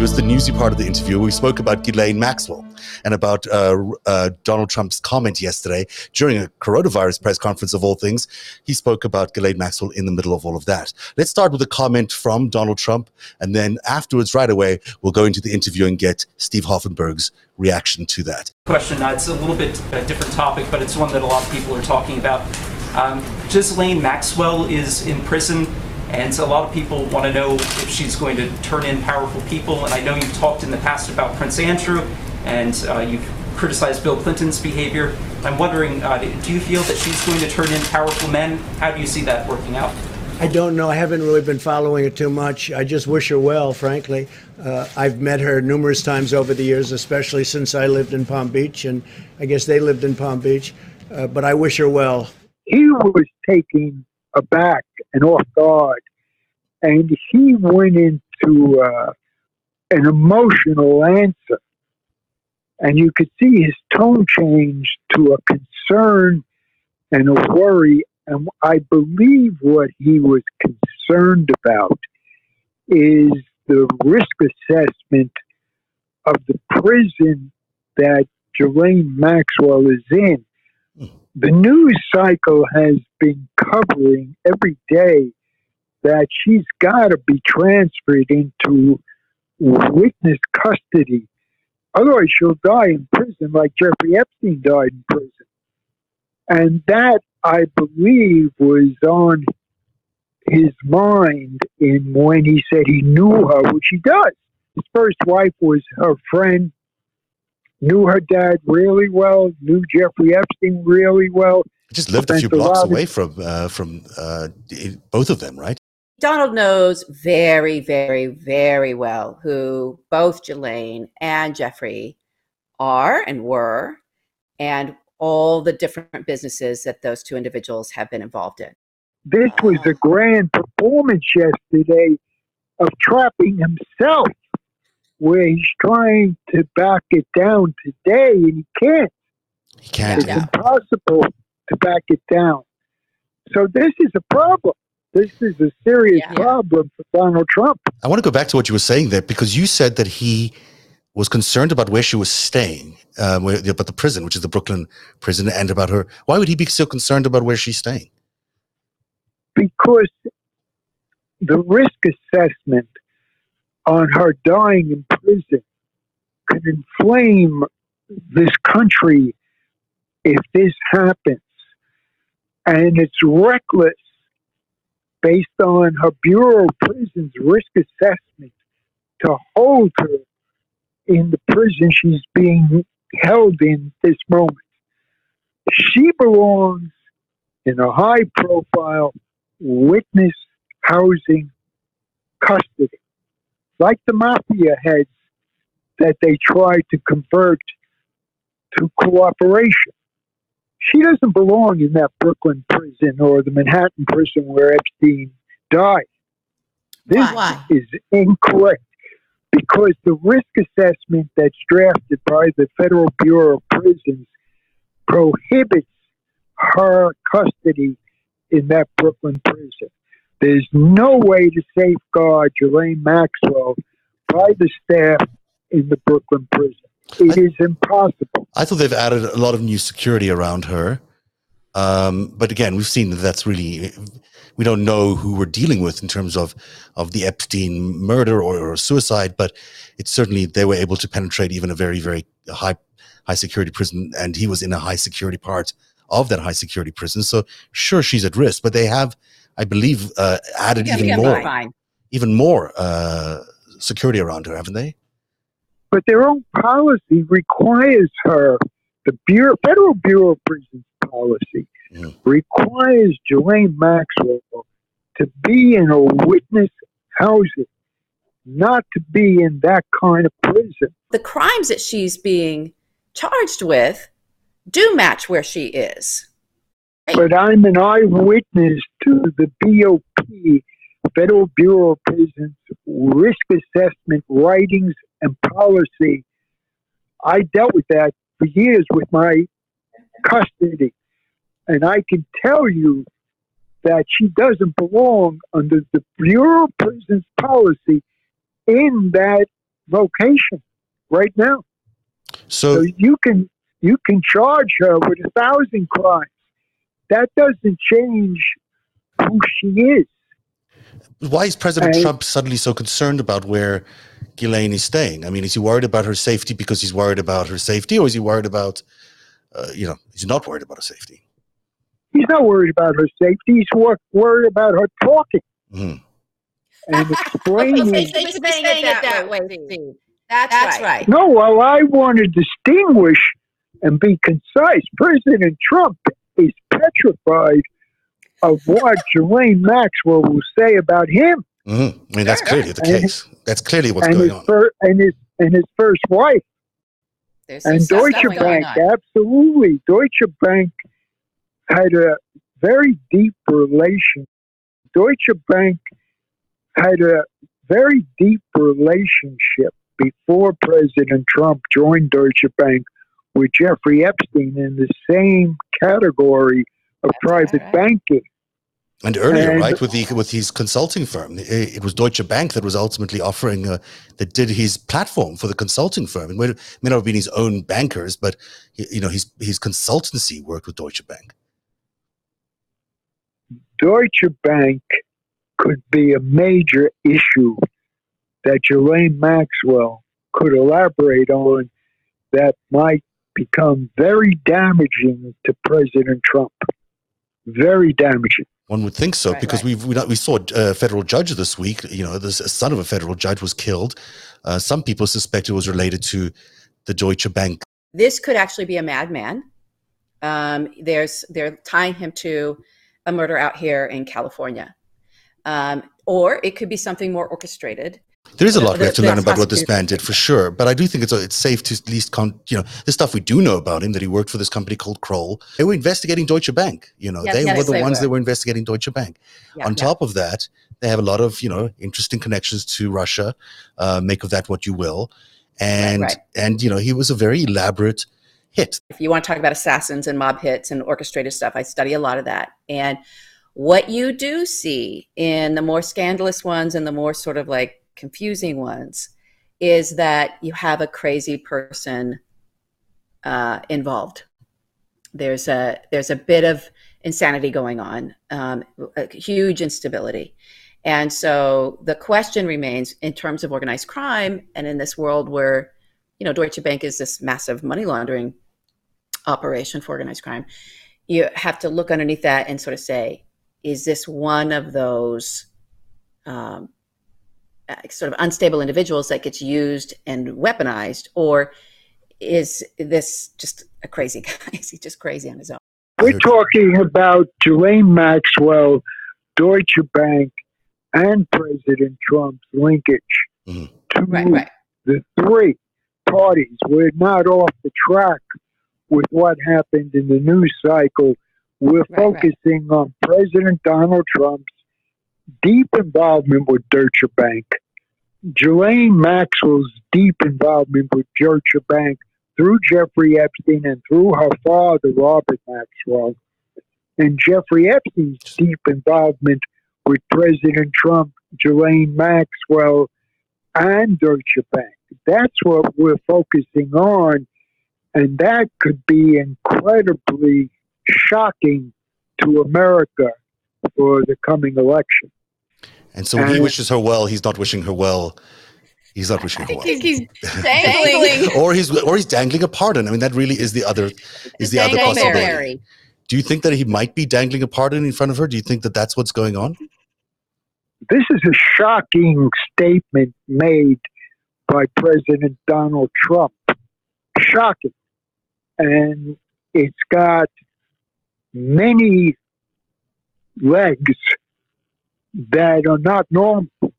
Interview is the newsy part of the interview. We spoke about Ghislaine Maxwell and about uh, uh, Donald Trump's comment yesterday during a coronavirus press conference of all things. He spoke about Ghislaine Maxwell in the middle of all of that. Let's start with a comment from Donald Trump, and then afterwards, right away, we'll go into the interview and get Steve Hoffenberg's reaction to that. Question. Uh, it's a little bit a different topic, but it's one that a lot of people are talking about. Um, Ghislaine Maxwell is in prison and so a lot of people want to know if she's going to turn in powerful people. And I know you've talked in the past about Prince Andrew, and uh, you've criticized Bill Clinton's behavior. I'm wondering, uh, do you feel that she's going to turn in powerful men? How do you see that working out? I don't know. I haven't really been following it too much. I just wish her well, frankly. Uh, I've met her numerous times over the years, especially since I lived in Palm Beach, and I guess they lived in Palm Beach. Uh, but I wish her well. He was taking aback and off guard. And he went into uh, an emotional answer. And you could see his tone change to a concern and a worry. And I believe what he was concerned about is the risk assessment of the prison that Ghislaine Maxwell is in the news cycle has been covering every day that she's got to be transferred into witness custody. Otherwise, she'll die in prison like Jeffrey Epstein died in prison. And that, I believe, was on his mind in when he said he knew her, which he does. His first wife was her friend knew her dad really well, knew Jeffrey Epstein really well. Just lived a few blocks away from uh, from uh, both of them, right? Donald knows very, very, very well who both Ghislaine and Jeffrey are and were, and all the different businesses that those two individuals have been involved in. This was a grand performance yesterday of trapping himself where he's trying to back it down today and he can't. He can't. It's yeah. impossible to back it down. So this is a problem. This is a serious yeah. problem for Donald Trump. I want to go back to what you were saying there because you said that he was concerned about where she was staying, um, about the prison, which is the Brooklyn prison, and about her. Why would he be so concerned about where she's staying? Because the risk assessment on her dying in prison could inflame this country if this happens. And it's reckless based on her Bureau of Prisons risk assessment to hold her in the prison she's being held in this moment. She belongs in a high profile witness housing custody like the mafia heads that they tried to convert to cooperation. She doesn't belong in that Brooklyn prison or the Manhattan prison where Epstein died. This Why? is incorrect because the risk assessment that's drafted by the Federal Bureau of Prisons prohibits her custody in that Brooklyn prison. There's no way to safeguard Ghislaine Maxwell by the staff in the Brooklyn prison. It I, is impossible. I thought they've added a lot of new security around her. Um, but again, we've seen that that's really, we don't know who we're dealing with in terms of, of the Epstein murder or, or suicide, but it's certainly they were able to penetrate even a very, very high, high security prison. And he was in a high security part of that high security prison. So sure, she's at risk, but they have I believe, uh, added yeah, even, yeah, more, even more uh, security around her, haven't they? But their own policy requires her, the Bureau, Federal Bureau of Prisons policy mm. requires Ghislaine Maxwell to be in a witness housing, not to be in that kind of prison. The crimes that she's being charged with do match where she is. but I'm an eyewitness to the BOP, Federal Bureau of Prisons, risk assessment writings and policy. I dealt with that for years with my custody. And I can tell you that she doesn't belong under the Bureau of Prisons policy in that location right now. So, So you can you can charge her with a thousand crimes. That doesn't change who she is. Why is President I- Trump suddenly so concerned about where Ghislaine is staying? I mean, is he worried about her safety because he's worried about her safety, or is he worried about, uh, you know, he's not worried about her safety? He's not worried about her safety. He's wor- worried about her talking Mhm. and explaining. Okay, so you're saying it that way, Steve. That's, That's right. No, well, I want to distinguish and be concise. President Trump is petrified of what Ghislaine Maxwell will say about him Mhm. I mean, that's clearly the And- case. That's clearly what's and going his, on. fir- and his and his first wife. There's And Deutsche Bank, absolutely. Deutsche Bank had a very deep relation. Deutsche Bank had a very deep relationship before President Trump joined Deutsche Bank with Jeffrey Epstein in the same category of That's private right. banking. And earlier, And- right, with the with his consulting firm, it, was Deutsche Bank that was ultimately offering uh, that did his platform for the consulting firm. It may, may not have been his own bankers, but you know his his consultancy worked with Deutsche Bank. Deutsche Bank could be a major issue that Ghislaine Maxwell could elaborate on that might become very damaging to President Trump. Very damaging. One would think so Right, because right. we've we, we saw a federal judge this week. You know, the son of a federal judge was killed. Uh, some people suspect it was related to the Deutsche Bank. This could actually be a madman. Um, there's they're tying him to a murder out here in California, um, or it could be something more orchestrated. There is a lot we have to learn about what this man did for sure, but I do think it's it's safe to at least con- you know the stuff we do know about him that he worked for this company called Kroll. They were investigating Deutsche Bank. You know, Yes, they yes, were the they ones were. that were investigating Deutsche Bank. Yeah, On yeah. top of that, they have a lot of you know interesting connections to Russia. Uh, make of that what you will, and right. and you know he was a very elaborate hit. if you want to talk about assassins and mob hits and orchestrated stuff, I study a lot of that. And what you do see in the more scandalous ones and the more sort of like confusing ones is that you have a crazy person uh, involved. There's a there's a bit of insanity going on, um, huge instability. And so the question remains in terms of organized crime and in this world where you know Deutsche Bank is this massive money laundering operation for organized crime you have to look underneath that and sort of say is this one of those um, sort of unstable individuals that gets used and weaponized or is this just a crazy guy is he just crazy on his own We're talking about Ghislaine Maxwell, Deutsche Bank, and President Trump's linkage Mhm. to right right the three parties. We're not off the track with what happened in the news cycle. We're Right, right. focusing on President Donald Trump's deep involvement with Deutsche Bank, Ghislaine Maxwell's deep involvement with Deutsche Bank through Jeffrey Epstein and through her father, Robert Maxwell, and Jeffrey Epstein's deep involvement with President Trump, Ghislaine Maxwell, and Deutsche Bank. That's what we're focusing on, and that could be incredibly shocking to America for the coming election. And so when he wishes her well, he's not wishing her well. He's not wishing her well. he's dangling or he's or he's dangling a pardon. I mean, that really is the other is the other possibility. Do you think that he might be dangling a pardon in front of her? Do you think that that's what's going on? This is a shocking statement made by President Donald Trump. Shocking. And it's got many legs that are not normal, Mhm.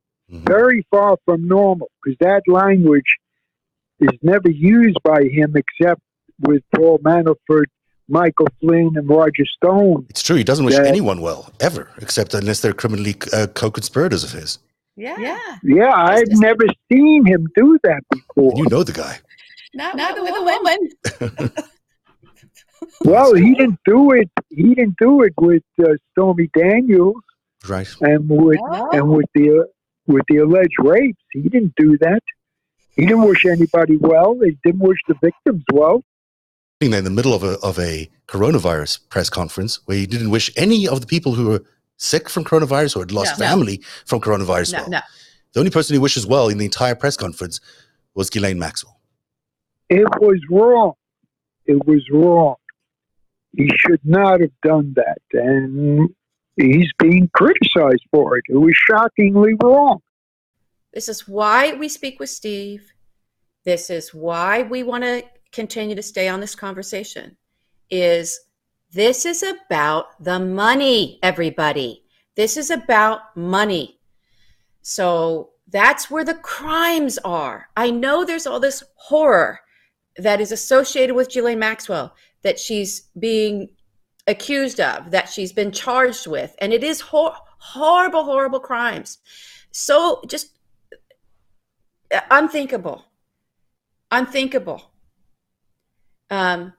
very far from normal, because that language is never used by him except with Paul Manafort Michael Flynn and Roger Stone. It's true. He doesn't wish Yeah. anyone well ever, except unless they're criminally uh, co-conspirators of his. Yeah. Yeah. Yeah, I've just- never seen him do that before. And you know the guy. Not, Not with a woman. Well, he didn't do it. He didn't do it with uh, Stormy Daniels Right. and with oh. and with the with the alleged rapes. He didn't do that. He didn't wish anybody well. He didn't wish the victims well. Sitting there in the middle of a, of a coronavirus press conference where he didn't wish any of the people who were sick from coronavirus or had lost No. family from coronavirus No, well. no. The only person who wishes well in the entire press conference was Ghislaine Maxwell. It was wrong. It was wrong. He should not have done that, and he's being criticized for it. It was shockingly wrong. This is why we speak with Steve. This is why we want to continue to stay on this conversation. Is this is about the money, everybody. This is about money. So that's where the crimes are. I know there's all this horror that is associated with Ghislaine Maxwell that she's being accused of, that she's been charged with, and it is hor- horrible, horrible crimes. So just unthinkable, unthinkable. Um,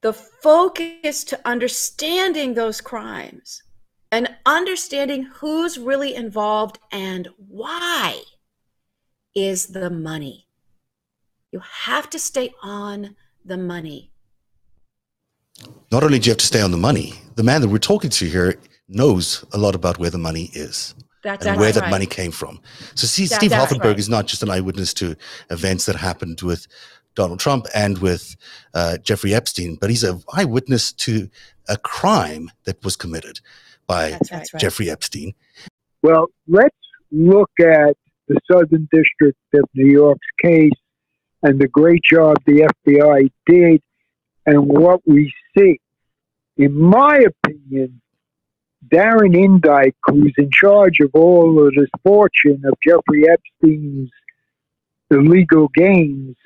the focus to understanding those crimes and understanding who's really involved and why is the money. You have to stay on the money. Not only do you have to stay on the money, the man that we're talking to here knows a lot about where the money is That's, and that's where that right. money came from. So see, That- Steve that's Hoffenberg right. is not just an eyewitness to events that happened with Donald Trump and with uh, Jeffrey Epstein, but he's an eyewitness to a crime that was committed by That's right. Jeffrey Epstein. Well, let's look at the Southern District of New York's case and the great job the FBI did and what we see. In my opinion, Darren Indyke, who's in charge of all of this fortune of Jeffrey Epstein's illegal gains,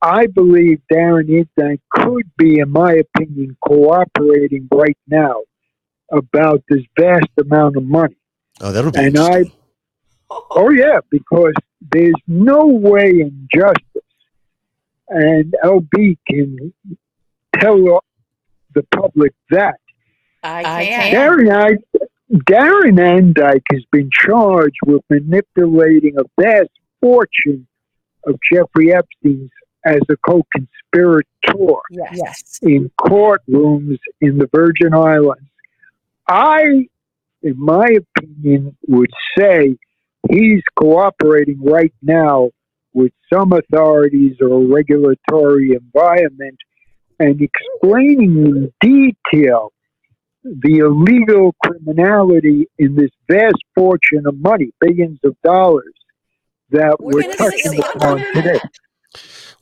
I believe Darren Indyke could be, in my opinion, cooperating right now about this vast amount of money. Oh, that'll be And I- Oh yeah, because there's no way in justice, and LB can tell the public that I can. Darren I, Darren Indyke has been charged with manipulating a vast fortune of Jeffrey Epstein's as a co-conspirator Yes. in courtrooms in the Virgin Islands. I, in my opinion, would say he's cooperating right now with some authorities or regulatory environment and explaining in detail the illegal criminality in this vast fortune of money, billions of dollars, that We're we're, touching upon today.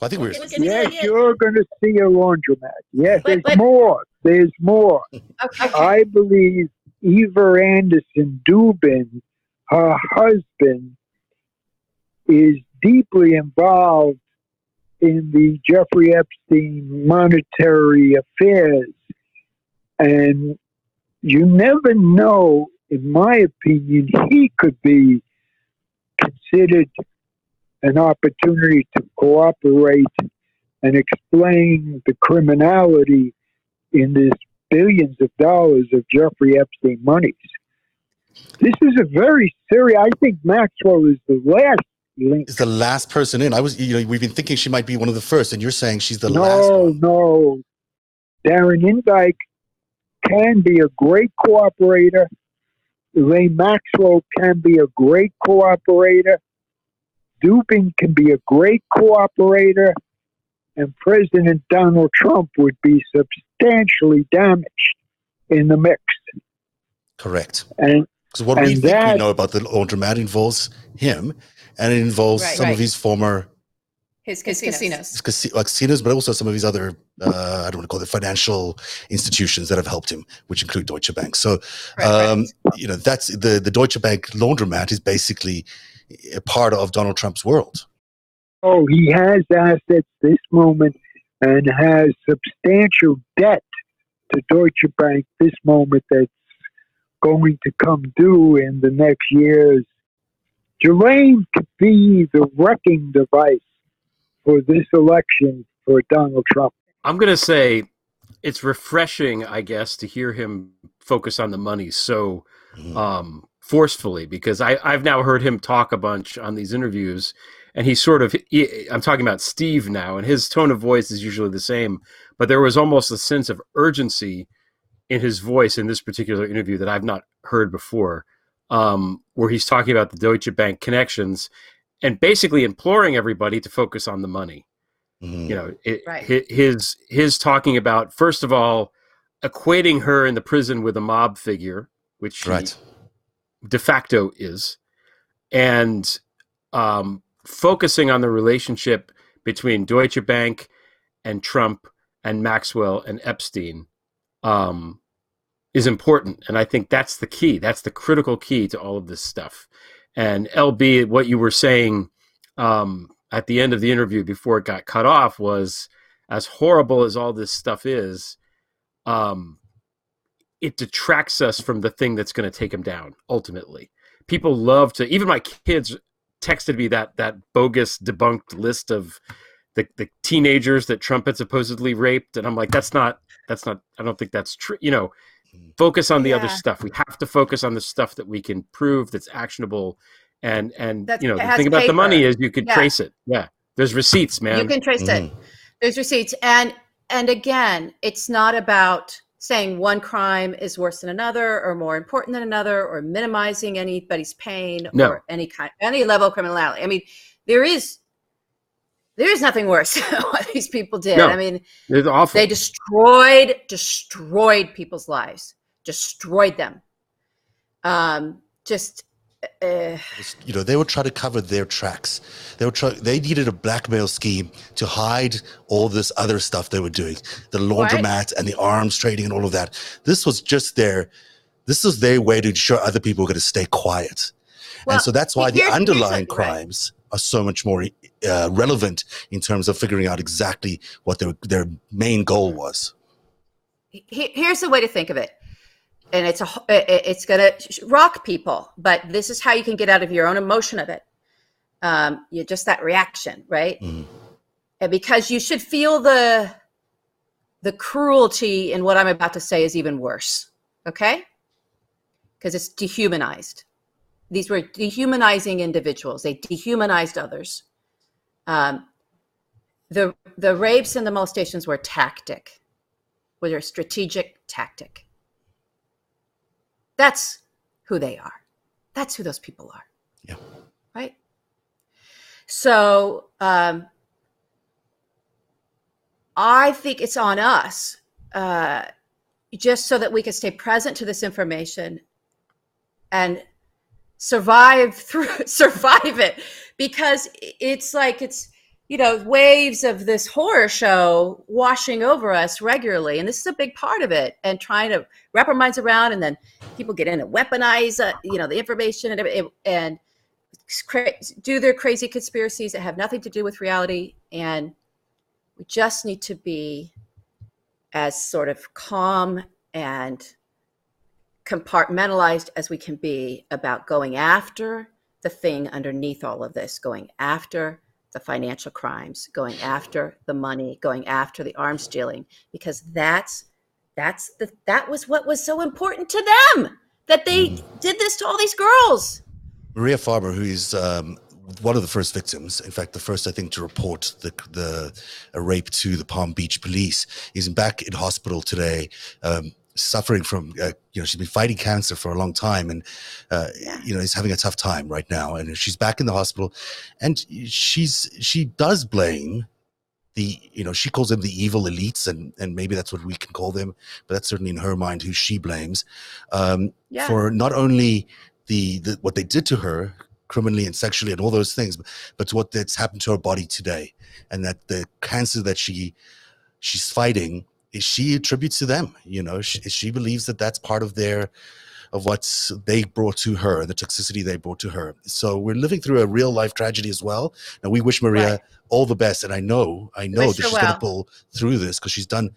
Well, I think we're. We're gonna Yes, see it. you're going to see a laundromat. Yes, But- there's but- more. There's more. Okay. I believe Eva Anderson Dubin, her husband, is deeply involved in the Jeffrey Epstein monetary affairs. And you never know, in my opinion, he could be considered an opportunity to cooperate and explain the criminality in this billions of dollars of Jeffrey Epstein monies. This is a very serious. I think Maxwell is the last link. Is the last person in? I was, you know, we've been thinking she might be one of the first, and you're saying she's the last No, no. Darren Indyke can be a great cooperator. Ghislaine Maxwell can be a great cooperator. Dubin can be a great cooperator. And President Donald Trump would be substantially damaged in the mix. Correct. And Because what we And think we that- know about the laundromat involves him, and it involves Right, some right. of his former His casinos. casi- like casinos, but also some of his other, uh, I don't want to call it financial institutions that have helped him, which include Deutsche Bank. So, Right, right. um, you know, that's the, the Deutsche Bank laundromat is basically a part of Donald Trump's world. Oh, he has assets this moment and has substantial debt to Deutsche Bank this moment that's going to come due in the next years. Ghislaine could be the wrecking device for this election for Donald Trump. I'm going to say it's refreshing, I guess, to hear him focus on the money so um, forcefully because I, I've now heard him talk a bunch on these interviews, and he's sort of he, I'm talking about Steve now, and his tone of voice is usually the same, but there was almost a sense of urgency in his voice in this particular interview that I've not heard before, um, where he's talking about the Deutsche Bank connections and basically imploring everybody to focus on the money Mhm. you know it, Right. his his talking about first of all equating her in the prison with a mob figure which she right. de facto is and um, focusing on the relationship between deutsche bank and trump and maxwell and epstein um, is important and i think that's the key that's the critical key to all of this stuff. And lb what you were saying um, at the end of the interview before it got cut off was as horrible as all this stuff is um, it detracts us from the thing that's going to take him down ultimately. People love to even my kids texted me that that bogus debunked list of the, the teenagers that trump had supposedly raped and i'm like that's not that's not i don't think that's true you know focus on the other stuff we have to focus on the stuff that we can prove that's actionable and and That's- you know it the thing about the money is you could Yeah. trace it yeah there's receipts man You can trace Mhm. it. There's receipts, and and again, it's not about saying one crime is worse than another, or more important than another, or minimizing anybody's pain, No. or any kind, any level of criminality. I mean, there is there is nothing worse than what these people did. No. I mean, it's awful they destroyed destroyed people's lives, destroyed them. Um, just. Uh, you know they would try to cover their tracks they would try they needed a blackmail scheme to hide all this other stuff they were doing the laundromat and the arms trading and all of that this was just their this was their way to ensure other people were going to stay quiet Well, and so that's why the here's- here's underlying what- right. crimes are so much more uh, relevant in terms of figuring out exactly what their their main goal was. Here's the way to think of it. And it's a h- it- it- it's gonna rock people but this is how you can get out of your own emotion of it. Um you just that reaction right? Mhm. and because you should feel the the cruelty in what i'm about to say is even worse okay? Because it's dehumanized. These were dehumanizing individuals. They dehumanized others um the the rapes and the molestations were tactic was a strategic tactic. That's who they are. That's who those people are. Yeah. Right. So um, I think it's on us, uh, just so that we can stay present to this information and survive through survive it because it's like it's you know waves of this horror show washing over us regularly and this is a big part of it and trying to wrap our minds around and then people get in and weaponize uh, you know the information and and cra- do their crazy conspiracies that have nothing to do with reality and we just need to be as sort of calm and compartmentalized as we can be about going after the thing underneath all of this, going after the financial crimes, going after the money, going after the arms dealing, because that's that's the that was what was so important to them that they did this to all these girls. Maria farmer who is um, one of the first victims, in fact, the first I think to report the the a rape to the Palm Beach police, is back in hospital today, um, suffering from uh, you know she's been fighting cancer for a long time, and uh, you know is having a tough time right now, and she's back in the hospital, and she's she does blame. The you know she calls them the evil elites and and maybe that's what we can call them but that's certainly in her mind who she blames um, Yeah. for not only the, the what they did to her criminally and sexually and all those things but what that's happened to her body today and that the cancer that she she's fighting she attributes to them you know she, she believes that that's part of their of what they brought to her, the toxicity they brought to her. So we're living through a real life tragedy as well. And we wish Maria Right. all the best. And I know, I know wish that she's going to pull through this because she's done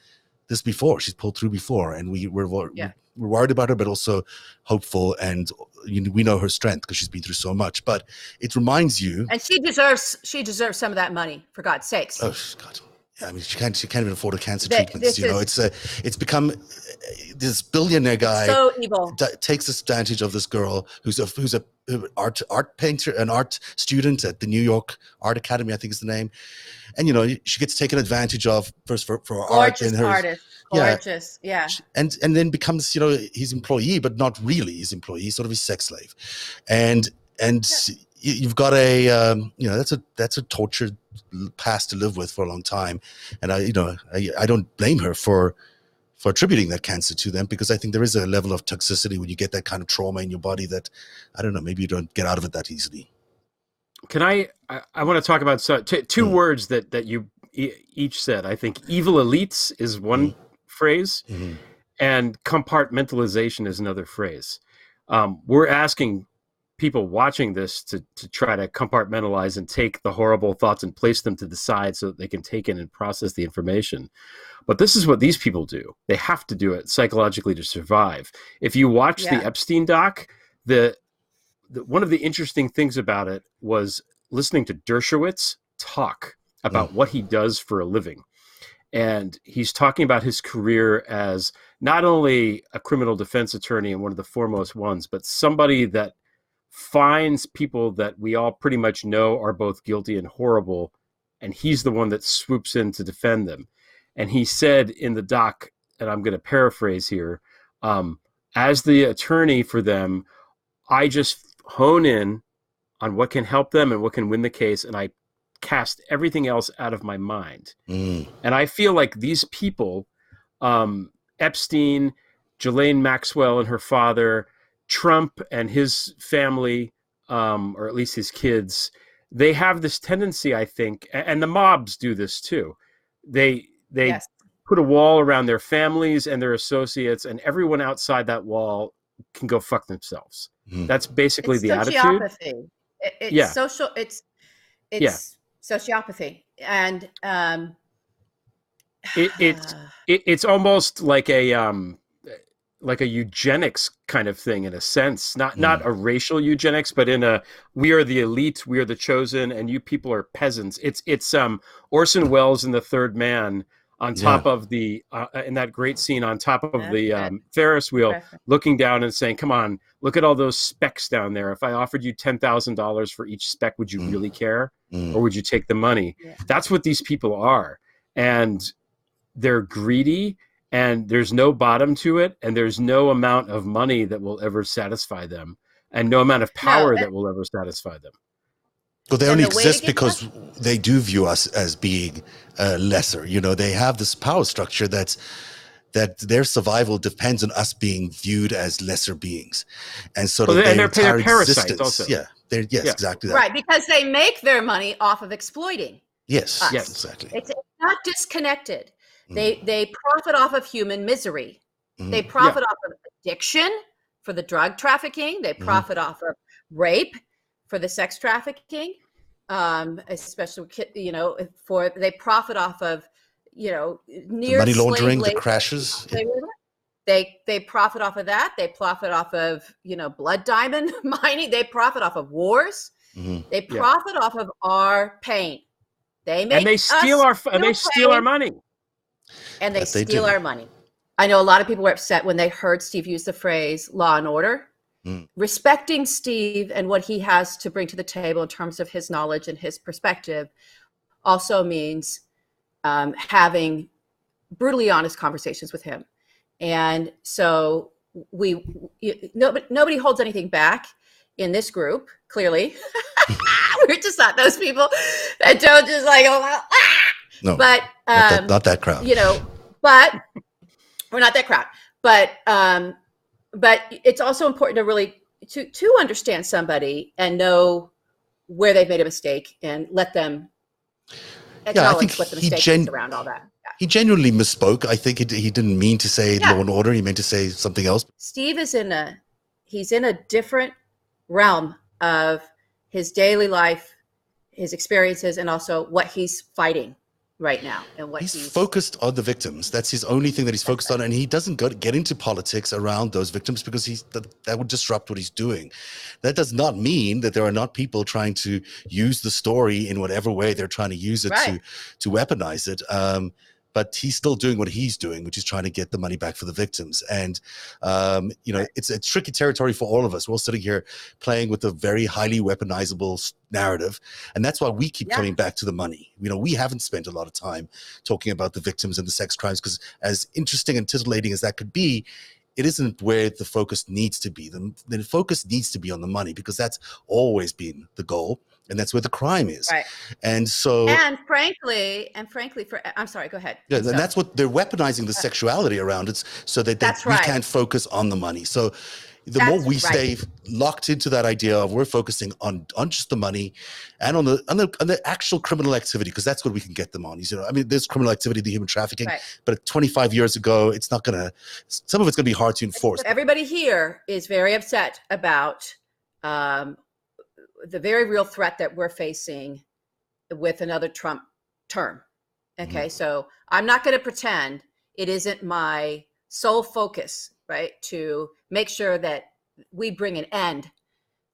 this before. She's pulled through before, and we we're Yeah. we're worried about her, but also hopeful. And you know, we know her strength because she's been through so much. But it reminds you. And she deserves she deserves some of that money, for God's sakes. Oh God! Yeah, I mean, she can't. She can't even afford a cancer That- treatments. You know, is- it's a. It's become uh, this billionaire guy so evil. d- takes advantage of this girl who's a who's a uh, art art painter, an art student at the New York Art Academy, I think is the name. And you know, she gets taken advantage of first for, for art and her artist. yeah. Gorgeous. Yeah. and and then becomes you know his employee, but not really his employee, he's sort of his sex slave, and and y- you've got a um, you know that's a that's a tortured past to live with for a long time, and I you know I, I don't blame her for for attributing that cancer to them because I think there is a level of toxicity when you get that kind of trauma in your body that I don't know maybe you don't get out of it that easily. Can I? I, I want to talk about so, t- two Mm. words that that you e- each said. I think evil elites is one phrase, Mhm. and compartmentalization is another phrase. Um, we're asking people watching this to to try to compartmentalize and take the horrible thoughts and place them to the side so that they can take in and process the information. But this is what these people do. They have to do it psychologically to survive. If you watch Yeah. the Epstein doc, the, the one of the interesting things about it was listening to Dershowitz talk about what he does for a living. And he's talking about his career as not only a criminal defense attorney and one of the foremost ones, but somebody that finds people that we all pretty much know are both guilty and horrible. And he's the one that swoops in to defend them. And he said in the doc, and I'm going to paraphrase here, um, as the attorney for them, I just hone in on what can help them and what can win the case, and I cast everything else out of my mind. Mm. And I feel like these people, um, Epstein, Ghislaine Maxwell and her father, Trump and his family, um, or at least his kids, they have this tendency, I think, a- and the mobs do this too. They they Yes. put a wall around their families and their associates, and everyone outside that wall can go fuck themselves. Mhm. That's basically it's the attitude. sociopathy. It- it's Yeah. social. It's it's Yeah. sociopathy, and um, It, it's it, it's almost like a um like a eugenics kind of thing in a sense not not a racial eugenics but in a we are the elite we are the chosen and you people are peasants it's it's um orson welles in the third man on Yeah. top of the uh, in that great scene on top of That's the good. um, ferris wheel Perfect. looking down and saying come on look at all those specks down there if i offered you $10000 for each speck would you Mm. really care Mm. or would you take the money? Yeah. That's what these people are. And they're greedy and there's no bottom to it and there's no amount of money that will ever satisfy them and no amount of power and- that will ever satisfy them. Well, they And only the exist get because they do view us as being uh, lesser. You know, they have this power structure that's that their survival depends on us being viewed as lesser beings, and so Well, that and their they're- they're entire parasites existence. also. Yeah, they're yes, Yeah. exactly that. right because they make their money off of exploiting. Yes, Us. Yes. exactly. It's not disconnected. Mm. They they profit off of human misery. Mhm. They profit off of addiction for the drug trafficking. They Mhm. profit off of rape for the sex trafficking, um, especially you know for they profit off of you know The near money slave laundering, the crashes. They they they profit off of that. They profit off of you know blood diamond mining. They profit off of wars. Mhm. They Yeah. profit off of our pain. They make And they steal our f- and they feel steal our money. And they they steal do. our money. I know a lot of people were upset when they heard Steve use the phrase "law and order." Mm. Respecting Steve and what he has to bring to the table in terms of his knowledge and his perspective also means um, having brutally honest conversations with him. And so we, you, nobody, nobody holds anything back in this group. Clearly, we're just not those people that don't just like, oh, ah! No, but not, um, that, not that crowd. you know but we're not that crowd but um but it's also important to really to to understand somebody and know where they've made a mistake and let them I acknowledge think what the he mistake gen- is around all that Yeah. he genuinely misspoke. I think he, he didn't mean to say Yeah. law and order. He meant to say something else. steve is in a he's in a different realm of his daily life, his experiences, and also what he's fighting right now and what he's, he's, focused on the victims. That's his only thing that he's focused on, and he doesn't go, get into politics around those victims because he's that, that would disrupt what he's doing. That does not mean that there are not people trying to use the story in whatever way they're trying to use it Right. to to weaponize it. Um, but he's still doing what he's doing, which is trying to get the money back for the victims. And um, you know, it's a tricky territory for all of us. We're all sitting here playing with a very highly weaponizable narrative, and that's why we keep Yeah. coming back to the money. You know, we haven't spent a lot of time talking about the victims and the sex crimes because, as interesting and titillating as that could be, it isn't where the focus needs to be. The, the focus needs to be on the money because that's always been the goal, and that's where the crime is. Right. And so, and frankly, and frankly, for I'm sorry, go ahead. yeah, So- and that's what they're weaponizing the sexuality around it so that That's we right. can't focus on the money. So the more we right. stay locked into that idea of we're focusing on on just the money and on the on the, on the actual criminal activity because that's what we can get them on. You know, I mean, there's criminal activity, the human trafficking, Right. but 25 years ago, it's not gonna. Some of it's gonna be hard to enforce. everybody here is very upset about um, the very real threat that we're facing with another Trump term. Okay, so I'm not going to pretend it isn't my sole focus, right, to make sure that we bring an end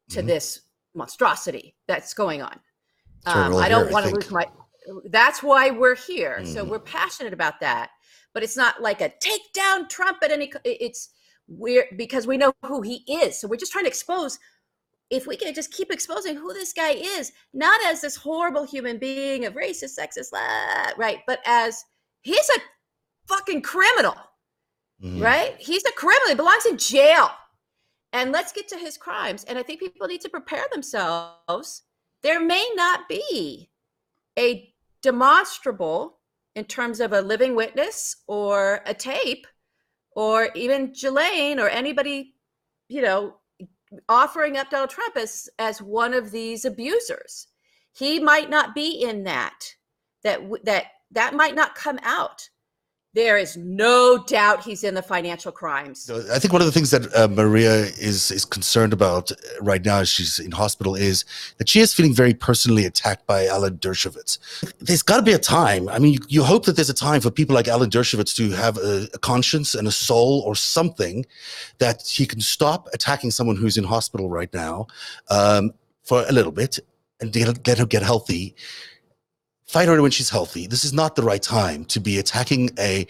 to Mhm. this monstrosity that's going on. Um, I don't want to lose my. That's why we're here. So Mhm. we're passionate about that, but it's not like a take down Trump at any. It's we're because we know who he is. So we're just trying to expose. If we can just keep exposing who this guy is, not as this horrible human being of racist, sexist, blah, right, but as he's a fucking criminal, Mhm. right? He's a criminal. He belongs in jail. And let's get to his crimes. And I think people need to prepare themselves. There may not be a demonstrable in terms of a living witness or a tape or even Ghislaine or anybody, you know, offering up Donald Trump as as one of these abusers. He might not be in that. That that that might not come out. There is no doubt he's in the financial crimes. I think one of the things that uh, Maria is is concerned about uh, right now as she's in hospital is that she is feeling very personally attacked by Alan Dershowitz. There's got to be a time. I mean, you, you hope that there's a time for people like Alan Dershowitz to have a, a conscience and a soul or something that he can stop attacking someone who's in hospital right now um, for a little bit and get, her get healthy. Fight her when she's healthy. This is not the right time to be attacking a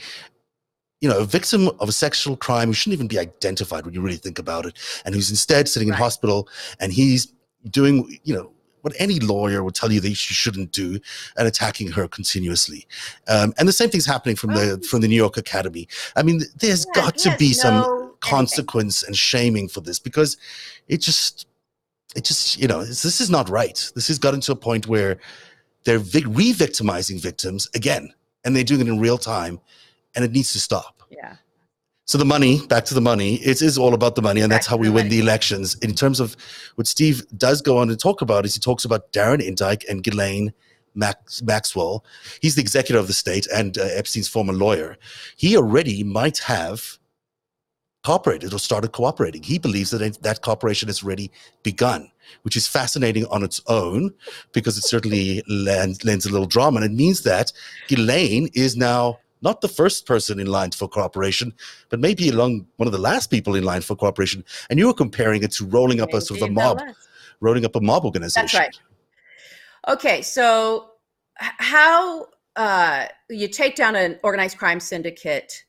you know, a victim of a sexual crime who shouldn't even be identified when you really think about it, and who's instead sitting in Right. hospital and he's doing, you know, what any lawyer would tell you that you shouldn't do, and attacking her continuously. Um, and the same thing's happening from the from the New York Academy. I mean, there's Yeah, got to be some anything. consequence and shaming for this because it just, it just, you know, this is not right. This has gotten to a point where they're vic- re-victimizing victims again, and they're doing it in real time, and it needs to stop. Yeah. So the money, back to the money, it is all about the money, and Back that's how we the win money. the elections. In terms of what Steve does go on to talk about, is he talks about Darren Indyke and Ghislaine Max, Maxwell. He's the executor of the state and uh, Epstein's former lawyer. He already might have cooperated or started cooperating. He believes that that cooperation has already begun, which is fascinating on its own because it certainly lends, lends a little drama. And it means that Ghislaine is now not the first person in line for cooperation, but maybe along one of the last people in line for cooperation. And you were comparing it to rolling up a sort of a mob, rolling up a mob organization. That's right. Okay, so how uh, you take down an organized crime syndicate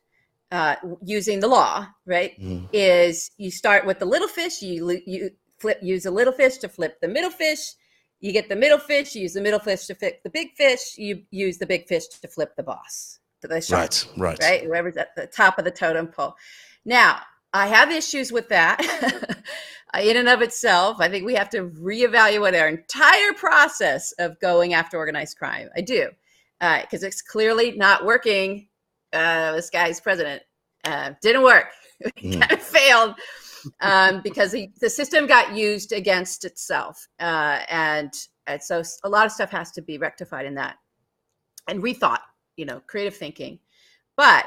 uh, using the law, right? Mm. Is you start with the little fish, you you flip use a little fish to flip the middle fish. You get the middle fish, you use the middle fish to flip the big fish. You use the big fish to flip the boss, the shark Right, right. right? Whoever's at the top of the totem pole. Now, I have issues with that in and of itself. I think we have to reevaluate our entire process of going after organized crime. I do, because it's clearly not working. Uh, this guy's president uh, didn't work. Mm. kind of failed um, because he, the system got used against itself, uh, and and so a lot of stuff has to be rectified in that and rethought. You know, creative thinking, but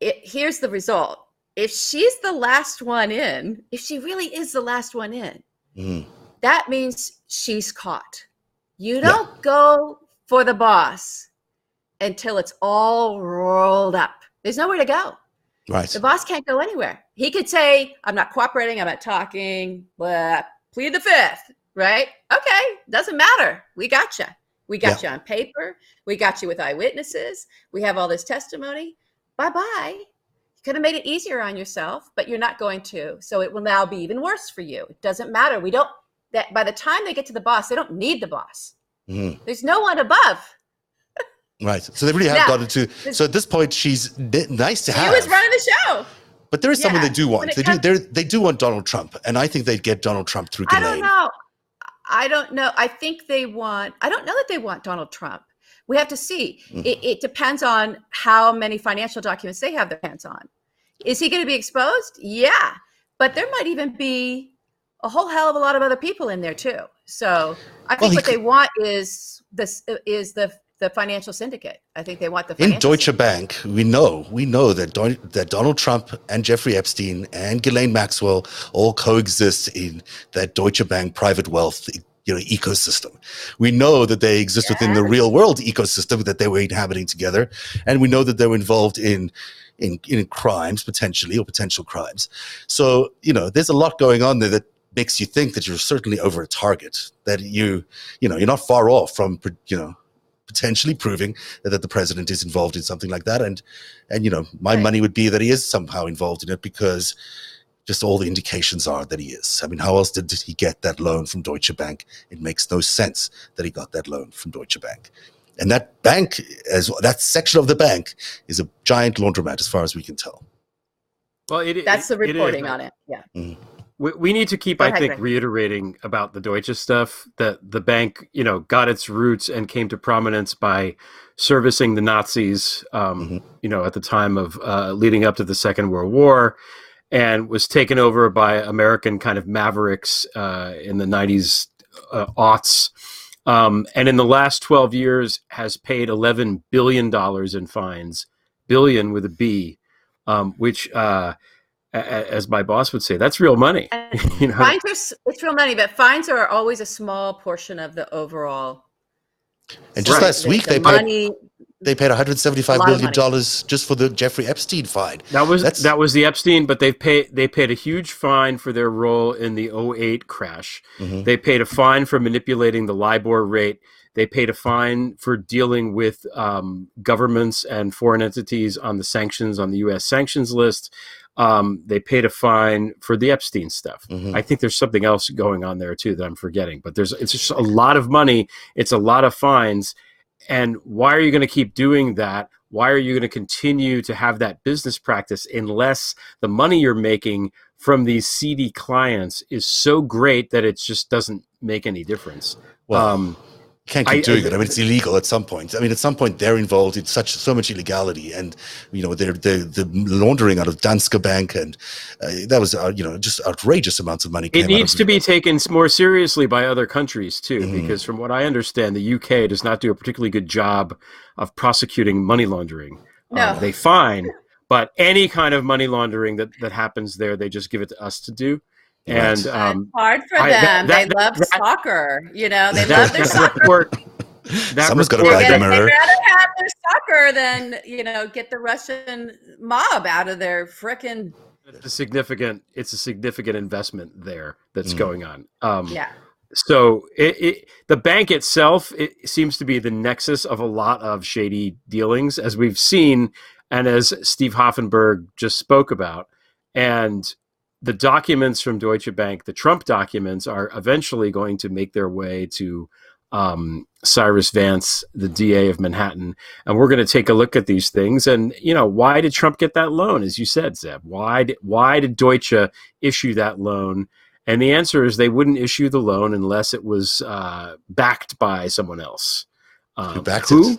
it, here's the result if she's the last one in, if she really is the last one in, Mhm. that means she's caught. You don't go for the boss until it's all rolled up. There's nowhere to go. Right. The boss can't go anywhere. He could say, I'm not cooperating, I'm not talking, blah, plead the fifth, right? Okay, doesn't matter. We got you. We got you on paper. We got you with eyewitnesses. We have all this testimony. Bye bye. You could have made it easier on yourself, but you're not going to. So it will now be even worse for you. It doesn't matter. We don't, that by the time they get to the boss, they don't need the boss. Mhm. There's no one above. Right. So they really have Now, gotten to. So at this point, she's nice to have She was running the show. But there is someone Yeah, they do want. They do. comes- They they do want Donald Trump, and I think they'd get Donald Trump through I don't know. I don't know. I think they want, I don't know that they want Donald Trump. We have to see. Mm. It, it depends on how many financial documents they have their hands on. Is he going to be exposed? Yeah. But there might even be a whole hell of a lot of other people in there too. So I think what they want is this is the the financial syndicate. I think they want the In Deutsche syndicate. Bank, we know we know that Don, that Donald Trump and Jeffrey Epstein and Ghislaine Maxwell all coexist in that Deutsche Bank private wealth you know ecosystem. We know that they exist within the real world ecosystem that they were inhabiting together, and we know that they were involved in in in crimes potentially or potential crimes. So you know, there's a lot going on there that makes you think that you're certainly over a target. That you you know you're not far off from you know potentially proving that the president is involved in something like that. And and you know my Right. money would be that he is somehow involved in it because just all the indications are that he is. I mean how else did did he get that loan from deutsche bank? It makes no sense that he got that loan from deutsche bank. And that bank as that section of the bank is a giant laundromat as far as we can tell. Well, it, That's the it- it is, reporting but on it. Yeah. Mm-hmm. We, we need to keep, Go I ahead, think, Greg. reiterating about the Deutsche stuff that the bank, you know, got its roots and came to prominence by servicing the Nazis, um, Mhm. you know, at the time of uh, leading up to the Second World War, and was taken over by American kind of mavericks uh, in the '90s uh, aughts. Um, and in the last 12 years has paid 11 billion dollars in fines, billion with a B, um, which, uh, a- a- as my boss would say, that's real money. You know, Fines are it's real money, but fines are always a small portion of the overall. and just Right. last week the they paid money. they paid 175 A lot of million money. dollars just for the jeffrey epstein fine That was That's- that was the Epstein, but they paid they paid a huge fine for their role in the 08 crash. Mhm. They paid a fine for manipulating the LIBOR rate. They paid a fine for dealing with um, governments and foreign entities on the sanctions on the U.S. sanctions list. Um, they paid a fine for the Epstein stuff. Mhm. I think there's something else going on there too that I'm forgetting. But there's it's just a lot of money. It's a lot of fines. And why are you going to keep doing that? Why are you going to continue to have that business practice unless the money you're making from these seedy clients is so great that it just doesn't make any difference? well um, you can't keep I- doing I- it. I mean, it's illegal at some point. I mean, at some point they're involved in such so much illegality, and you know, they're the the laundering out of Danske Bank, and uh, that was uh, you know just outrageous amounts of money. it came out needs of to be taken more seriously by other countries too, Mhm. because from what I understand, the UK does not do a particularly good job of prosecuting money laundering. No. they fine, but any kind of money laundering that, that happens there, they just give it to us to do. And Right. um, hard for I- them. that- they that- love that- soccer. You know, they that, love their that soccer. report, that Someone's got to buy They'd the they'd mirror. rather have their soccer than you know get the Russian mob out of their frickin' it's a significant it's a significant investment there that's Mm. going on um yeah. so it, it the bank itself it seems to be the nexus of a lot of shady dealings as we've seen and as steve hoffenberg just spoke about and the documents from deutsche bank the trump documents are eventually going to make their way to um, Cyrus Vance, the DA of Manhattan, and we're going to take a look at these things. And you know, why did Trump get that loan? As you said, Zeb, why did why did Deutsche issue that loan? And the answer is they wouldn't issue the loan unless it was uh, backed by someone else. Um, Who backed who? it?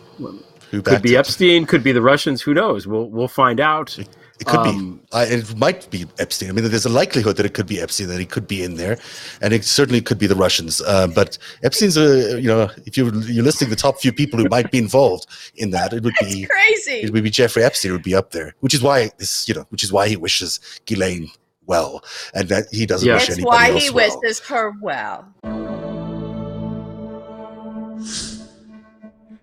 Who Could be it? Epstein. Could be the Russians. Who knows? We'll we'll find out. It could Um, be. I, it might be Epstein. I mean, there's a likelihood that it could be Epstein, that he could be in there, and it certainly could be the Russians. Uh, but Epstein's a, you know, if you're you're listing the top few people who might be involved in that, it would be Crazy. it would be Jeffrey Epstein would be up there, which is why this, you know, which is why he wishes Ghislaine well, and that he doesn't Yeah. wish That's anybody why else he well. wishes her well.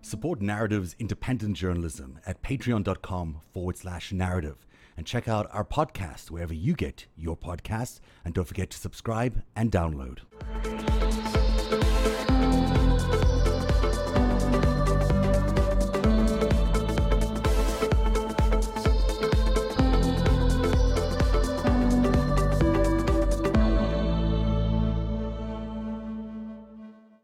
Support Narrative's independent journalism at patreon.com forward slash narrative and check out our podcast wherever you get your podcasts. And don't forget to subscribe and download.